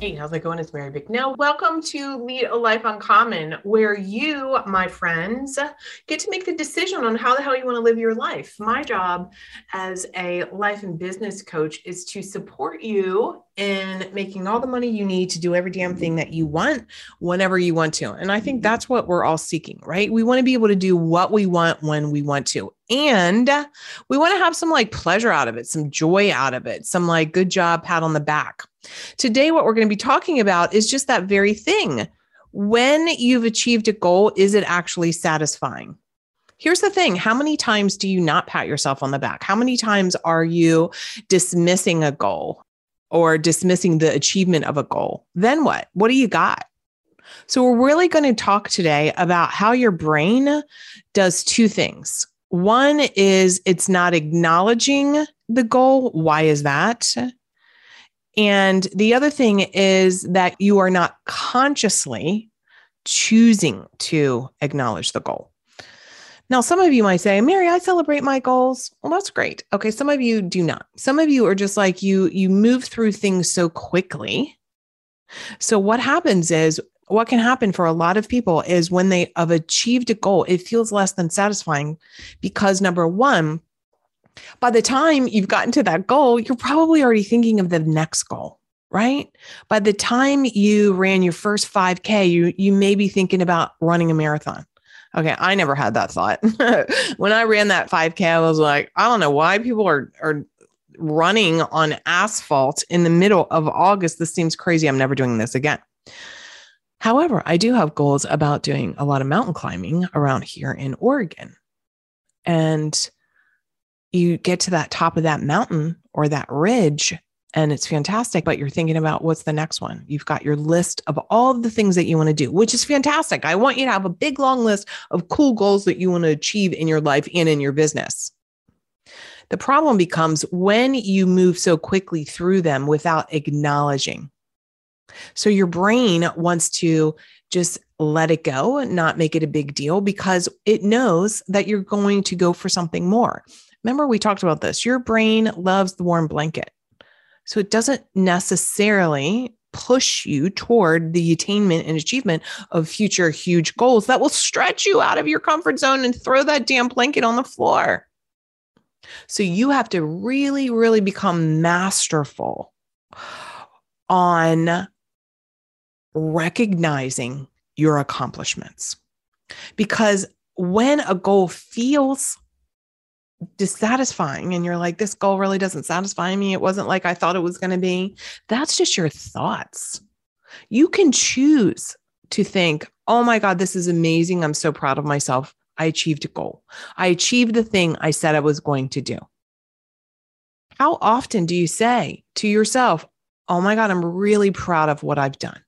Hey, how's it going? It's Mary Bicknell. Welcome to Lead a Life Uncommon, where you, my friends, get to make the decision on how the hell you want to live your life. My job as a life and business coach is to support you in making all the money you need to do every damn thing that you want whenever you want to. And I think that's what we're all seeking, right? We want to be able to do what we want when we want to. And we want to have some like pleasure out of it, some joy out of it, some like good job, pat on the back. Today, what we're going to be talking about is just that very thing. When you've achieved a goal, is it actually satisfying? Here's the thing how many times do you not pat yourself on the back? How many times are you dismissing a goal or dismissing the achievement of a goal? Then what? What do you got? So, we're really going to talk today about how your brain does two things. One is it's not acknowledging the goal. Why is that? And the other thing is that you are not consciously choosing to acknowledge the goal. Now, some of you might say, Mary, I celebrate my goals. Well, that's great. Okay. Some of you do not. Some of you are just like you, you move through things so quickly. So, what happens is, what can happen for a lot of people is when they have achieved a goal, it feels less than satisfying because number one, by the time you've gotten to that goal, you're probably already thinking of the next goal, right? By the time you ran your first 5K, you you may be thinking about running a marathon. Okay, I never had that thought. when I ran that 5K, I was like, I don't know why people are are running on asphalt in the middle of August. This seems crazy. I'm never doing this again. However, I do have goals about doing a lot of mountain climbing around here in Oregon. And you get to that top of that mountain or that ridge and it's fantastic but you're thinking about what's the next one. You've got your list of all the things that you want to do which is fantastic. I want you to have a big long list of cool goals that you want to achieve in your life and in your business. The problem becomes when you move so quickly through them without acknowledging. So your brain wants to just let it go and not make it a big deal because it knows that you're going to go for something more Remember, we talked about this. Your brain loves the warm blanket. So it doesn't necessarily push you toward the attainment and achievement of future huge goals that will stretch you out of your comfort zone and throw that damn blanket on the floor. So you have to really, really become masterful on recognizing your accomplishments. Because when a goal feels dissatisfying and you're like this goal really doesn't satisfy me. It wasn't like i thought it was going to be. That's just your thoughts. You can choose to think oh my god this is amazing. I'm so proud of myself. I achieved a goal. I achieved the thing i said i was going to do. How often do you say to yourself oh my god i'm really proud of what i've done.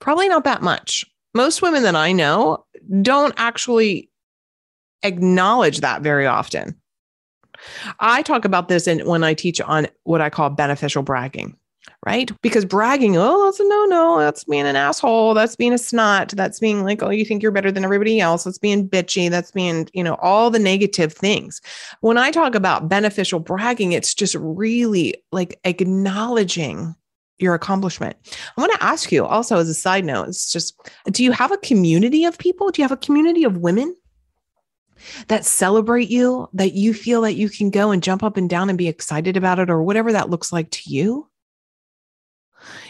Probably not that much. Most women that i know don't actually acknowledge that very often. I talk about this in, when I teach on what I call beneficial bragging, right? Because bragging, oh, that's a no no. That's being an asshole. That's being a snot. That's being like, oh, you think you're better than everybody else. That's being bitchy. That's being, you know, all the negative things. When I talk about beneficial bragging, it's just really like acknowledging your accomplishment. I want to ask you also as a side note, it's just do you have a community of people? Do you have a community of women that celebrate you, that you feel that you can go and jump up and down and be excited about it or whatever that looks like to you.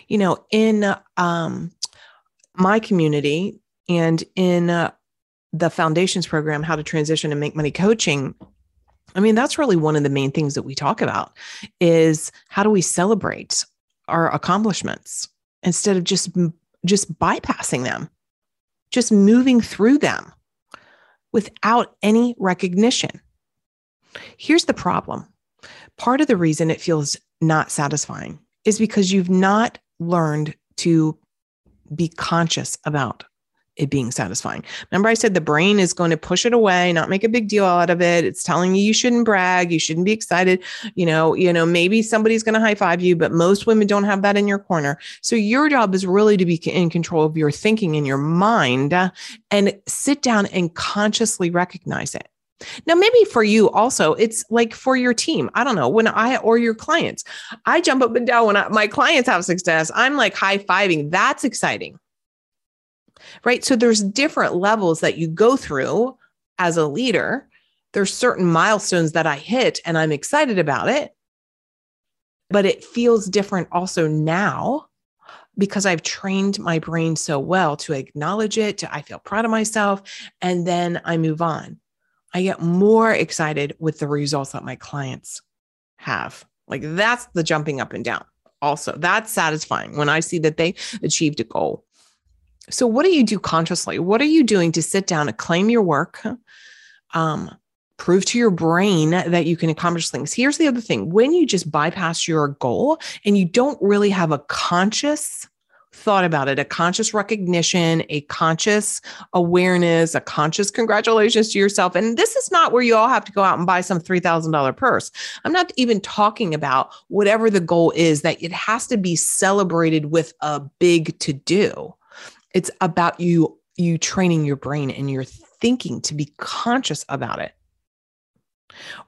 You know, in um, my community and in uh, the foundations program, How to Transition and Make Money Coaching, I mean, that's really one of the main things that we talk about is how do we celebrate our accomplishments instead of just just bypassing them, just moving through them without any recognition. Here's the problem part of the reason it feels not satisfying is because you've not learned to be conscious about it being satisfying. Remember, I said the brain is going to push it away, not make a big deal out of it. It's telling you you shouldn't brag, you shouldn't be excited. You know, you know, maybe somebody's going to high five you, but most women don't have that in your corner. So your job is really to be in control of your thinking and your mind and sit down and consciously recognize it. Now, maybe for you also, it's like for your team. I don't know when I or your clients, I jump up and down when I, my clients have success. I'm like high fiving. That's exciting right? So there's different levels that you go through as a leader. There's certain milestones that I hit and I'm excited about it. But it feels different also now because I've trained my brain so well to acknowledge it, to I feel proud of myself, and then I move on. I get more excited with the results that my clients have. Like that's the jumping up and down. Also, that's satisfying when I see that they achieved a goal. So, what do you do consciously? What are you doing to sit down and claim your work? Um, prove to your brain that you can accomplish things. Here's the other thing when you just bypass your goal and you don't really have a conscious thought about it, a conscious recognition, a conscious awareness, a conscious congratulations to yourself. And this is not where you all have to go out and buy some $3,000 purse. I'm not even talking about whatever the goal is, that it has to be celebrated with a big to do. It's about you you training your brain and your thinking to be conscious about it.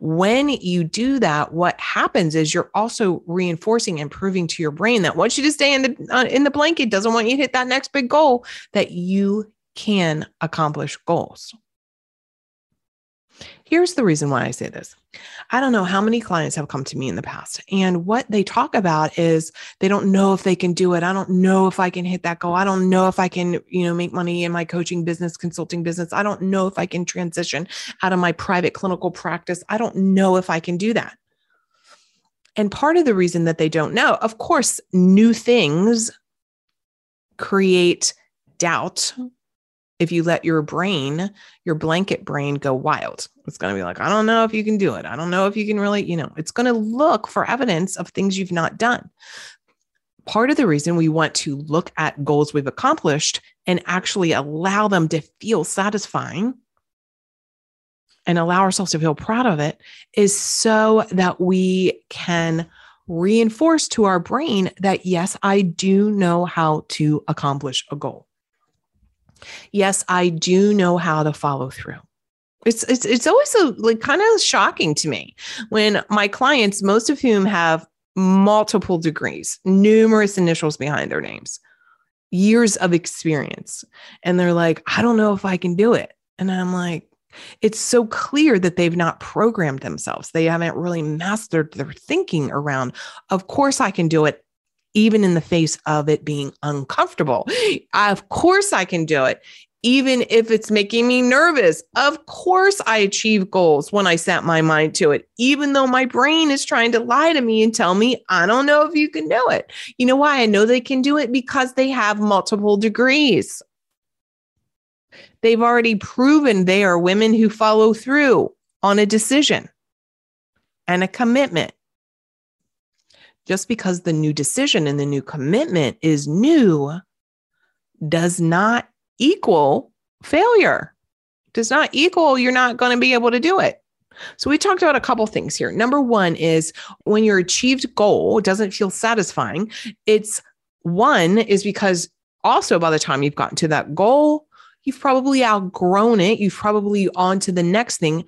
When you do that, what happens is you're also reinforcing and proving to your brain that wants you to stay in the uh, in the blanket, doesn't want you to hit that next big goal, that you can accomplish goals. Here's the reason why I say this. I don't know how many clients have come to me in the past, and what they talk about is they don't know if they can do it. I don't know if I can hit that goal. I don't know if I can, you know, make money in my coaching business, consulting business. I don't know if I can transition out of my private clinical practice. I don't know if I can do that. And part of the reason that they don't know, of course, new things create doubt if you let your brain, your blanket brain go wild. It's going to be like, I don't know if you can do it. I don't know if you can really, you know, it's going to look for evidence of things you've not done. Part of the reason we want to look at goals we've accomplished and actually allow them to feel satisfying and allow ourselves to feel proud of it is so that we can reinforce to our brain that, yes, I do know how to accomplish a goal yes, I do know how to follow through. It's it's it's always a, like kind of shocking to me when my clients, most of whom have multiple degrees, numerous initials behind their names, years of experience, and they're like, I don't know if I can do it. And I'm like, it's so clear that they've not programmed themselves. They haven't really mastered their thinking around, of course, I can do it even in the face of it being uncomfortable. Of course, I can do it, even if it's making me nervous. Of course, I achieve goals when I set my mind to it, even though my brain is trying to lie to me and tell me, I don't know if you can do it. You know why I know they can do it? Because they have multiple degrees. They've already proven they are women who follow through on a decision and a commitment just because the new decision and the new commitment is new does not equal failure, does not equal you're not going to be able to do it. So we talked about a couple things here. Number one is when your achieved goal doesn't feel satisfying, it's one is because also by the time you've gotten to that goal, you've probably outgrown it. You've probably on to the next thing.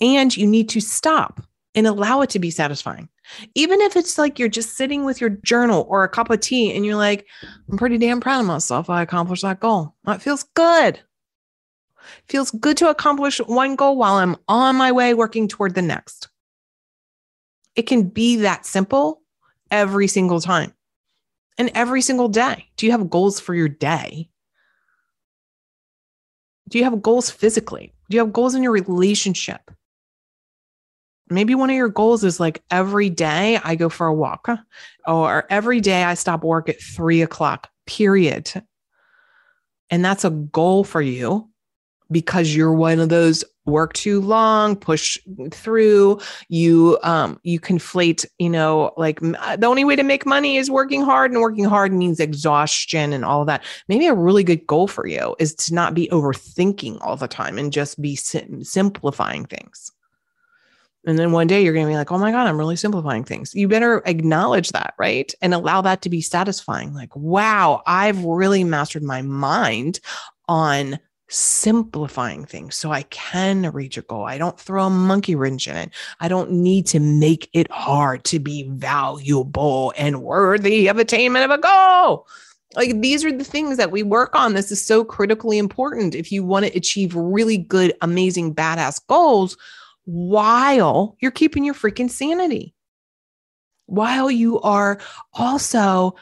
And you need to stop and allow it to be satisfying. Even if it's like you're just sitting with your journal or a cup of tea and you're like, I'm pretty damn proud of myself. I accomplished that goal. That feels good. Feels good to accomplish one goal while I'm on my way working toward the next. It can be that simple every single time and every single day. Do you have goals for your day? Do you have goals physically? Do you have goals in your relationship? Maybe one of your goals is like every day I go for a walk or every day I stop work at three o'clock, period. And that's a goal for you because you're one of those work too long push through you um you conflate you know like uh, the only way to make money is working hard and working hard means exhaustion and all that maybe a really good goal for you is to not be overthinking all the time and just be sim- simplifying things and then one day you're going to be like, oh my God, I'm really simplifying things. You better acknowledge that, right? And allow that to be satisfying. Like, wow, I've really mastered my mind on simplifying things so I can reach a goal. I don't throw a monkey wrench in it. I don't need to make it hard to be valuable and worthy of attainment of a goal. Like these are the things that we work on. This is so critically important if you want to achieve really good, amazing, badass goals while you're keeping your freaking sanity, while you are also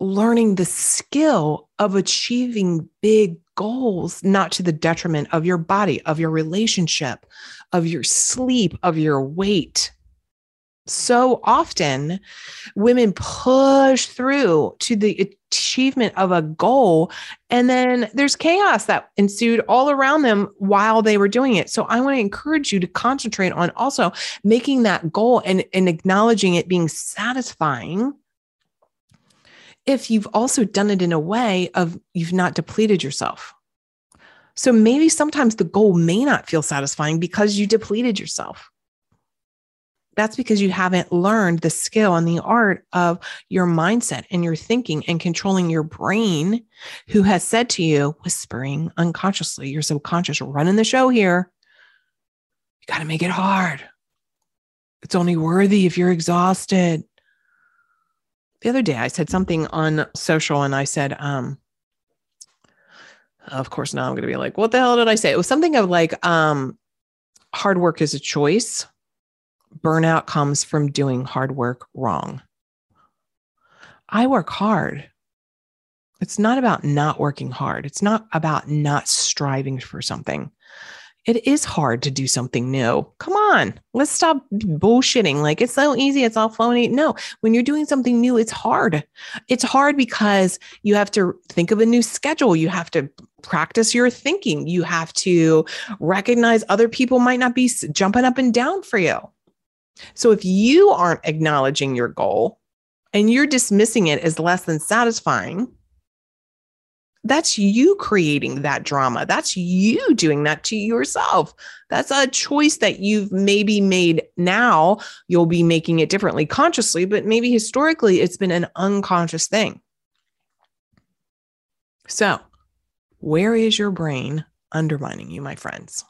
learning the skill of achieving big goals, not to the detriment of your body, of your relationship, of your sleep, of your weight. So often, women push through to the achievement of a goal, and then there's chaos that ensued all around them while they were doing it. So, I want to encourage you to concentrate on also making that goal and, and acknowledging it being satisfying if you've also done it in a way of you've not depleted yourself. So maybe sometimes the goal may not feel satisfying because you depleted yourself. That's because you haven't learned the skill and the art of your mindset and your thinking and controlling your brain, who has said to you, whispering unconsciously, your subconscious running the show here. You got to make it hard. It's only worthy if you're exhausted the other day I said something on social and I said, um, of course, now I'm going to be like, what the hell did I say? It was something of like, um, hard work is a choice. Burnout comes from doing hard work wrong. I work hard. It's not about not working hard. It's not about not striving for something it is hard to do something new. Come on, let's stop bullshitting. Like it's so easy, it's all phony. No, when you're doing something new, it's hard. It's hard because you have to think of a new schedule. You have to practice your thinking. You have to recognize other people might not be jumping up and down for you. So if you aren't acknowledging your goal and you're dismissing it as less than satisfying, that's you creating that drama. That's you doing that to yourself. That's a choice that you've maybe made now. You'll be making it differently consciously, but maybe historically it's been an unconscious thing. So, where is your brain undermining you, my friends?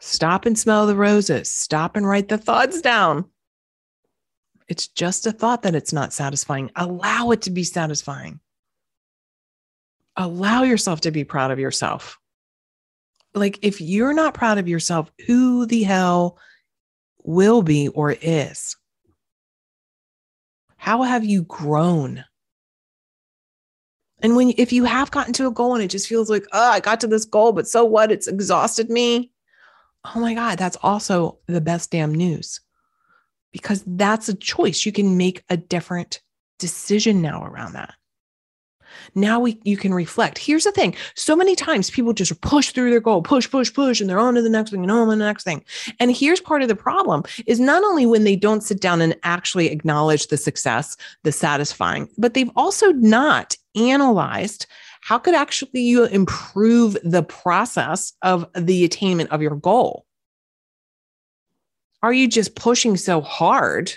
Stop and smell the roses. Stop and write the thoughts down. It's just a thought that it's not satisfying. Allow it to be satisfying allow yourself to be proud of yourself. Like, if you're not proud of yourself, who the hell will be or is? How have you grown? And when, if you have gotten to a goal and it just feels like, oh, I got to this goal, but so what? It's exhausted me. Oh my God, that's also the best damn news because that's a choice. You can make a different decision now around that. Now we you can reflect. Here's the thing: so many times people just push through their goal, push, push, push, and they're on to the next thing and on to the next thing. And here's part of the problem: is not only when they don't sit down and actually acknowledge the success, the satisfying, but they've also not analyzed how could actually you improve the process of the attainment of your goal. Are you just pushing so hard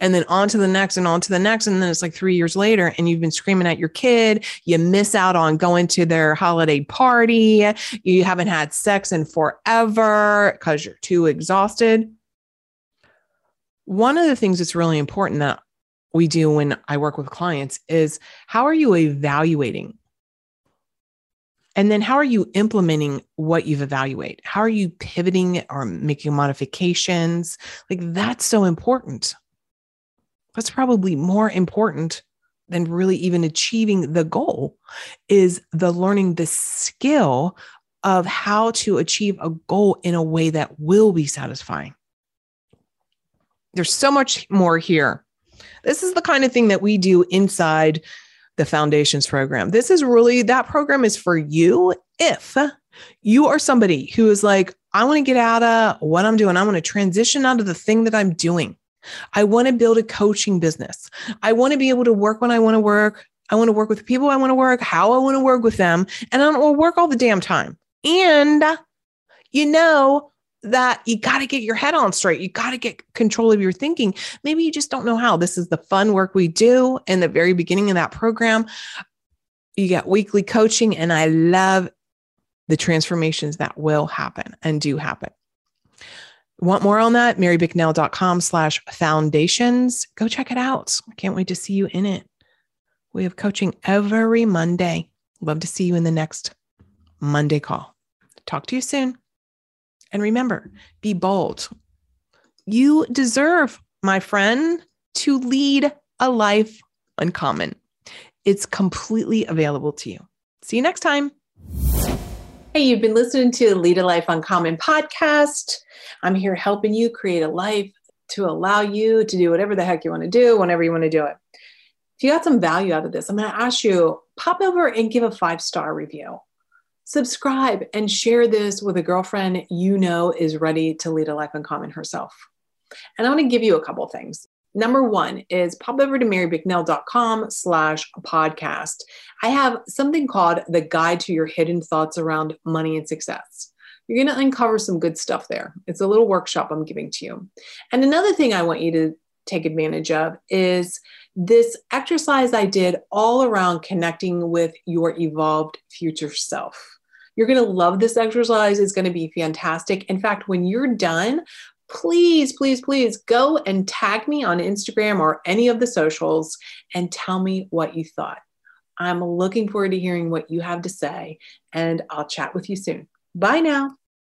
and then on to the next and on to the next. And then it's like three years later, and you've been screaming at your kid. You miss out on going to their holiday party. You haven't had sex in forever because you're too exhausted. One of the things that's really important that we do when I work with clients is how are you evaluating? And then how are you implementing what you've evaluated? How are you pivoting or making modifications? Like that's so important. That's probably more important than really even achieving the goal is the learning the skill of how to achieve a goal in a way that will be satisfying. There's so much more here. This is the kind of thing that we do inside the foundations program. This is really that program is for you if you are somebody who is like, I want to get out of what I'm doing. I want to transition out of the thing that I'm doing. I want to build a coaching business. I want to be able to work when I want to work. I want to work with people I want to work, how I want to work with them. And I don't want to work all the damn time. And you know that you got to get your head on straight. You got to get control of your thinking. Maybe you just don't know how. This is the fun work we do in the very beginning of that program. You get weekly coaching, and I love the transformations that will happen and do happen. Want more on that? marybicknell.com slash foundations. Go check it out. I can't wait to see you in it. We have coaching every Monday. Love to see you in the next Monday call. Talk to you soon. And remember, be bold. You deserve, my friend, to lead a life uncommon. It's completely available to you. See you next time. Hey, you've been listening to Lead a Life Uncommon podcast. I'm here helping you create a life to allow you to do whatever the heck you want to do whenever you want to do it. If you got some value out of this, I'm going to ask you pop over and give a five star review. Subscribe and share this with a girlfriend you know is ready to lead a life uncommon herself. And I want to give you a couple things. Number one is pop over to marybicknell.com slash podcast. I have something called the guide to your hidden thoughts around money and success. You're going to uncover some good stuff there. It's a little workshop I'm giving to you. And another thing I want you to take advantage of is this exercise I did all around connecting with your evolved future self. You're going to love this exercise. It's going to be fantastic. In fact, when you're done, please, please, please go and tag me on Instagram or any of the socials and tell me what you thought. I'm looking forward to hearing what you have to say, and I'll chat with you soon. Bye now.